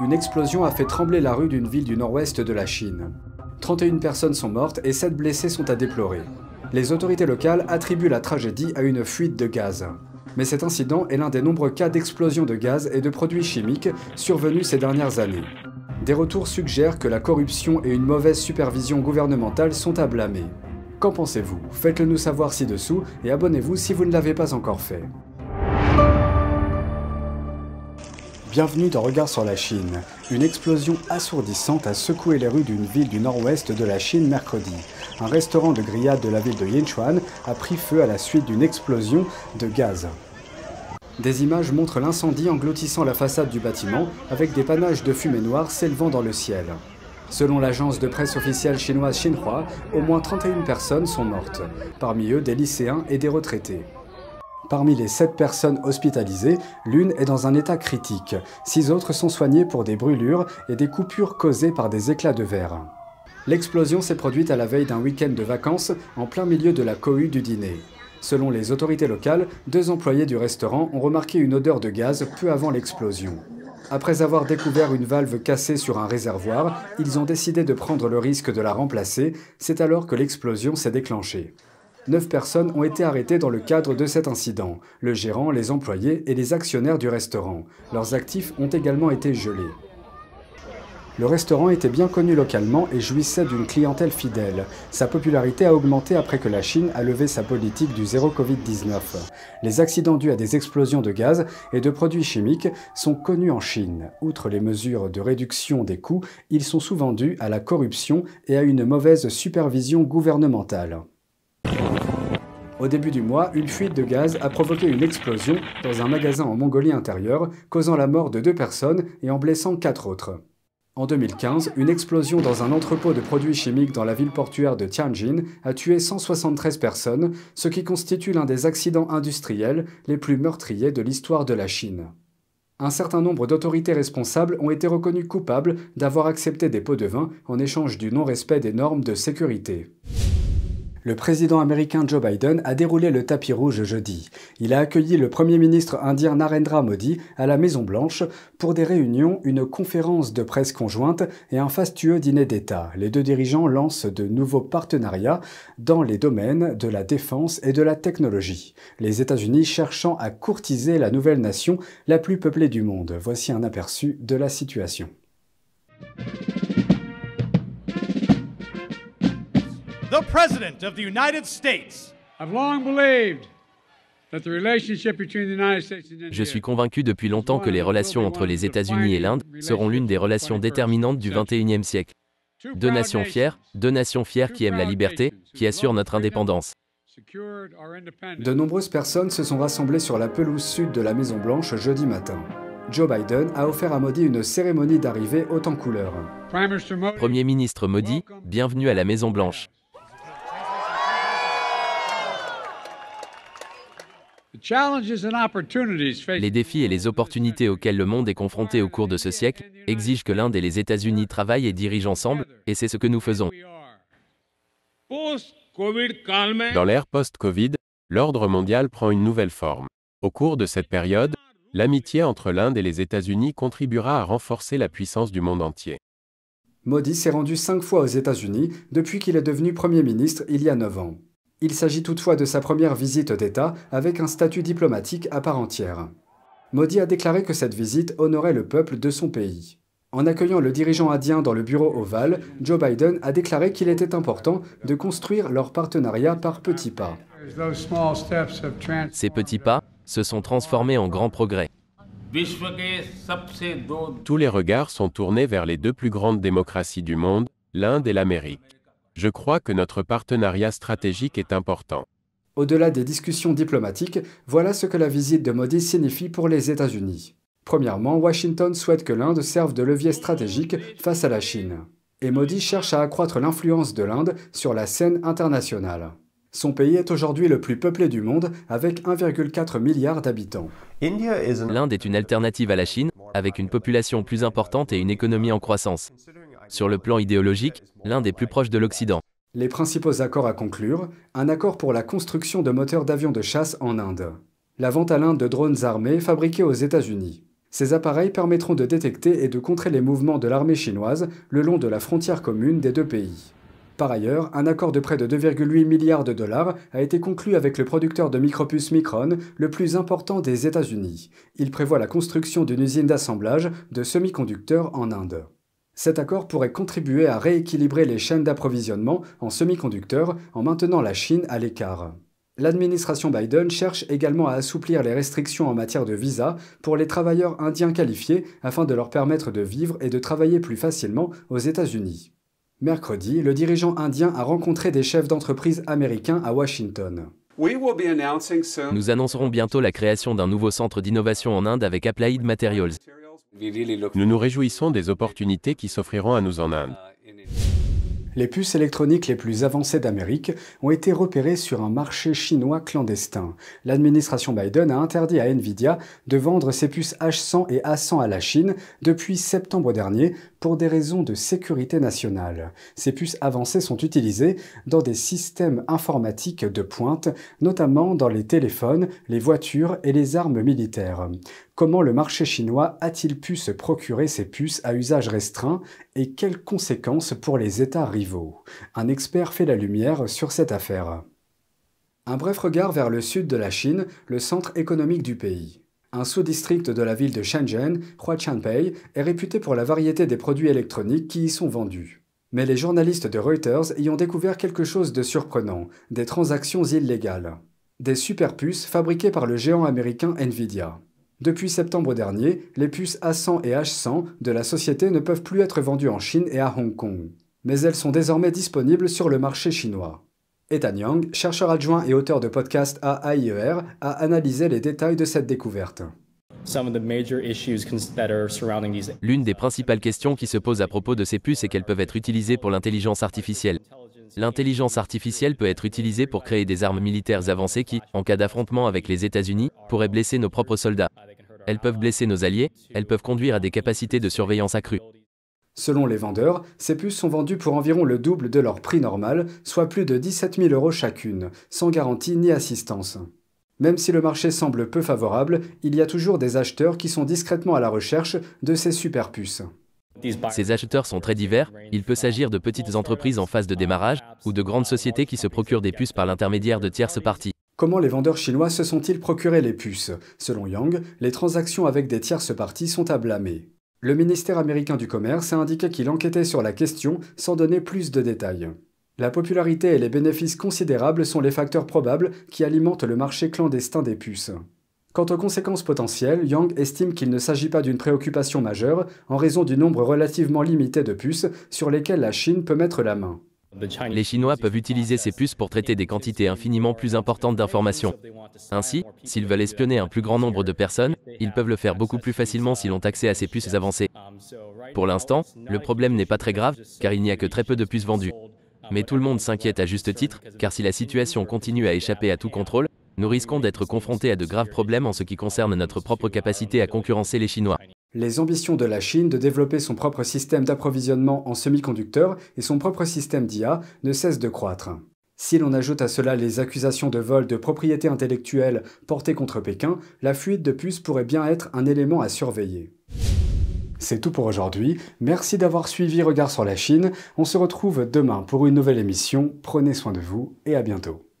Une explosion a fait trembler la rue d'une ville du nord-ouest de la Chine. 31 personnes sont mortes et 7 blessés sont à déplorer. Les autorités locales attribuent la tragédie à une fuite de gaz. Mais cet incident est l'un des nombreux cas d'explosion de gaz et de produits chimiques survenus ces dernières années. Des retours suggèrent que la corruption et une mauvaise supervision gouvernementale sont à blâmer. Qu'en pensez-vous? Faites-le nous savoir ci-dessous et abonnez-vous si vous ne l'avez pas encore fait. Bienvenue dans Regard sur la Chine. Une explosion assourdissante a secoué les rues d'une ville du nord-ouest de la Chine mercredi. Un restaurant de grillade de la ville de Yinchuan a pris feu à la suite d'une explosion de gaz. Des images montrent l'incendie engloutissant la façade du bâtiment avec des panaches de fumée noire s'élevant dans le ciel. Selon l'agence de presse officielle chinoise Xinhua, au moins 31 personnes sont mortes, parmi eux des lycéens et des retraités. Parmi les 7 personnes hospitalisées, l'une est dans un état critique. Six autres sont soignées pour des brûlures et des coupures causées par des éclats de verre. L'explosion s'est produite à la veille d'un week-end de vacances en plein milieu de la cohue du dîner. Selon les autorités locales, deux employés du restaurant ont remarqué une odeur de gaz peu avant l'explosion. Après avoir découvert une valve cassée sur un réservoir, ils ont décidé de prendre le risque de la remplacer. C'est alors que l'explosion s'est déclenchée. Neuf personnes ont été arrêtées dans le cadre de cet incident, le gérant, les employés et les actionnaires du restaurant. Leurs actifs ont également été gelés. Le restaurant était bien connu localement et jouissait d'une clientèle fidèle. Sa popularité a augmenté après que la Chine a levé sa politique du zéro Covid-19. Les accidents dus à des explosions de gaz et de produits chimiques sont connus en Chine. Outre les mesures de réduction des coûts, ils sont souvent dus à la corruption et à une mauvaise supervision gouvernementale. Au début du mois, une fuite de gaz a provoqué une explosion dans un magasin en Mongolie intérieure, causant la mort de deux personnes et en blessant quatre autres. En 2015, une explosion dans un entrepôt de produits chimiques dans la ville portuaire de Tianjin a tué 173 personnes, ce qui constitue l'un des accidents industriels les plus meurtriers de l'histoire de la Chine. Un certain nombre d'autorités responsables ont été reconnues coupables d'avoir accepté des pots de vin en échange du non-respect des normes de sécurité. Le président américain Joe Biden a déroulé le tapis rouge jeudi. Il a accueilli le Premier ministre indien Narendra Modi à la Maison-Blanche pour des réunions, une conférence de presse conjointe et un fastueux dîner d'État. Les deux dirigeants lancent de nouveaux partenariats dans les domaines de la défense et de la technologie. Les États-Unis cherchant à courtiser la nouvelle nation la plus peuplée du monde. Voici un aperçu de la situation. The President of the United States. Je suis convaincu depuis longtemps que les relations entre les États-Unis et l'Inde seront l'une des relations déterminantes du XXIe siècle. Deux nations fières, deux nations fières qui aiment la liberté, qui assurent notre indépendance. De nombreuses personnes se sont rassemblées sur la pelouse sud de la Maison-Blanche jeudi matin. Joe Biden a offert à Modi une cérémonie d'arrivée haute en couleur. Premier ministre Modi, bienvenue à la Maison-Blanche. Les défis et les opportunités auxquels le monde est confronté au cours de ce siècle exigent que l'Inde et les États-Unis travaillent et dirigent ensemble, et c'est ce que nous faisons. Dans l'ère post-Covid, l'ordre mondial prend une nouvelle forme. Au cours de cette période, l'amitié entre l'Inde et les États-Unis contribuera à renforcer la puissance du monde entier. Modi s'est rendu cinq fois aux États-Unis depuis qu'il est devenu Premier ministre il y a neuf ans. Il s'agit toutefois de sa première visite d'État avec un statut diplomatique à part entière. Modi a déclaré que cette visite honorait le peuple de son pays. En accueillant le dirigeant indien dans le bureau ovale, Joe Biden a déclaré qu'il était important de construire leur partenariat par petits pas. Ces petits pas se sont transformés en grands progrès. Tous les regards sont tournés vers les deux plus grandes démocraties du monde, l'Inde et l'Amérique. Je crois que notre partenariat stratégique est important. Au-delà des discussions diplomatiques, voilà ce que la visite de Modi signifie pour les États-Unis. Premièrement, Washington souhaite que l'Inde serve de levier stratégique face à la Chine. Et Modi cherche à accroître l'influence de l'Inde sur la scène internationale. Son pays est aujourd'hui le plus peuplé du monde avec 1,4 milliard d'habitants. L'Inde est une alternative à la Chine, avec une population plus importante et une économie en croissance. Sur le plan idéologique, l'Inde est plus proche de l'Occident. Les principaux accords à conclure, un accord pour la construction de moteurs d'avions de chasse en Inde. La vente à l'Inde de drones armés fabriqués aux États-Unis. Ces appareils permettront de détecter et de contrer les mouvements de l'armée chinoise le long de la frontière commune des deux pays. Par ailleurs, un accord de près de 2,8 milliards de dollars a été conclu avec le producteur de micropuces Micron, le plus important des États-Unis. Il prévoit la construction d'une usine d'assemblage de semi-conducteurs en Inde. Cet accord pourrait contribuer à rééquilibrer les chaînes d'approvisionnement en semi-conducteurs en maintenant la Chine à l'écart. L'administration Biden cherche également à assouplir les restrictions en matière de visa pour les travailleurs indiens qualifiés afin de leur permettre de vivre et de travailler plus facilement aux États-Unis. Mercredi, le dirigeant indien a rencontré des chefs d'entreprise américains à Washington. Nous annoncerons bientôt la création d'un nouveau centre d'innovation en Inde avec Applied Materials. Nous nous réjouissons des opportunités qui s'offriront à nous en Inde. Les puces électroniques les plus avancées d'Amérique ont été repérées sur un marché chinois clandestin. L'administration Biden a interdit à Nvidia de vendre ses puces H100 et A100 à la Chine depuis septembre dernier pour des raisons de sécurité nationale. Ces puces avancées sont utilisées dans des systèmes informatiques de pointe, notamment dans les téléphones, les voitures et les armes militaires. Comment le marché chinois a-t-il pu se procurer ces puces à usage restreint et quelles conséquences pour les États rivaux Un expert fait la lumière sur cette affaire. Un bref regard vers le sud de la Chine, le centre économique du pays. Un sous-district de la ville de Shenzhen, Huachanpei, est réputé pour la variété des produits électroniques qui y sont vendus. Mais les journalistes de Reuters y ont découvert quelque chose de surprenant, des transactions illégales. Des superpuces fabriquées par le géant américain Nvidia. Depuis septembre dernier, les puces A100 et H100 de la société ne peuvent plus être vendues en Chine et à Hong Kong. Mais elles sont désormais disponibles sur le marché chinois. Ethan Young, chercheur adjoint et auteur de podcast à AIER, a analysé les détails de cette découverte. L'une des principales questions qui se posent à propos de ces puces est qu'elles peuvent être utilisées pour l'intelligence artificielle. L'intelligence artificielle peut être utilisée pour créer des armes militaires avancées qui, en cas d'affrontement avec les États-Unis, pourraient blesser nos propres soldats. Elles peuvent blesser nos alliés, elles peuvent conduire à des capacités de surveillance accrues. Selon les vendeurs, ces puces sont vendues pour environ le double de leur prix normal, soit plus de 17 000 euros chacune, sans garantie ni assistance. Même si le marché semble peu favorable, il y a toujours des acheteurs qui sont discrètement à la recherche de ces super puces. Ces acheteurs sont très divers, il peut s'agir de petites entreprises en phase de démarrage ou de grandes sociétés qui se procurent des puces par l'intermédiaire de tierces parties. Comment les vendeurs chinois se sont-ils procurés les puces? Selon Yang, les transactions avec des tierces parties sont à blâmer. Le ministère américain du Commerce a indiqué qu'il enquêtait sur la question sans donner plus de détails. La popularité et les bénéfices considérables sont les facteurs probables qui alimentent le marché clandestin des puces. Quant aux conséquences potentielles, Yang estime qu'il ne s'agit pas d'une préoccupation majeure en raison du nombre relativement limité de puces sur lesquelles la Chine peut mettre la main. Les Chinois peuvent utiliser ces puces pour traiter des quantités infiniment plus importantes d'informations. Ainsi, s'ils veulent espionner un plus grand nombre de personnes, ils peuvent le faire beaucoup plus facilement s'ils ont accès à ces puces avancées. Pour l'instant, le problème n'est pas très grave, car il n'y a que très peu de puces vendues. Mais tout le monde s'inquiète à juste titre, car si la situation continue à échapper à tout contrôle, nous risquons d'être confrontés à de graves problèmes en ce qui concerne notre propre capacité à concurrencer les Chinois. Les ambitions de la Chine de développer son propre système d'approvisionnement en semi-conducteurs et son propre système d'IA ne cessent de croître. Si l'on ajoute à cela les accusations de vol de propriété intellectuelle portées contre Pékin, la fuite de puces pourrait bien être un élément à surveiller. C'est tout pour aujourd'hui. Merci d'avoir suivi Regard sur la Chine. On se retrouve demain pour une nouvelle émission. Prenez soin de vous et à bientôt.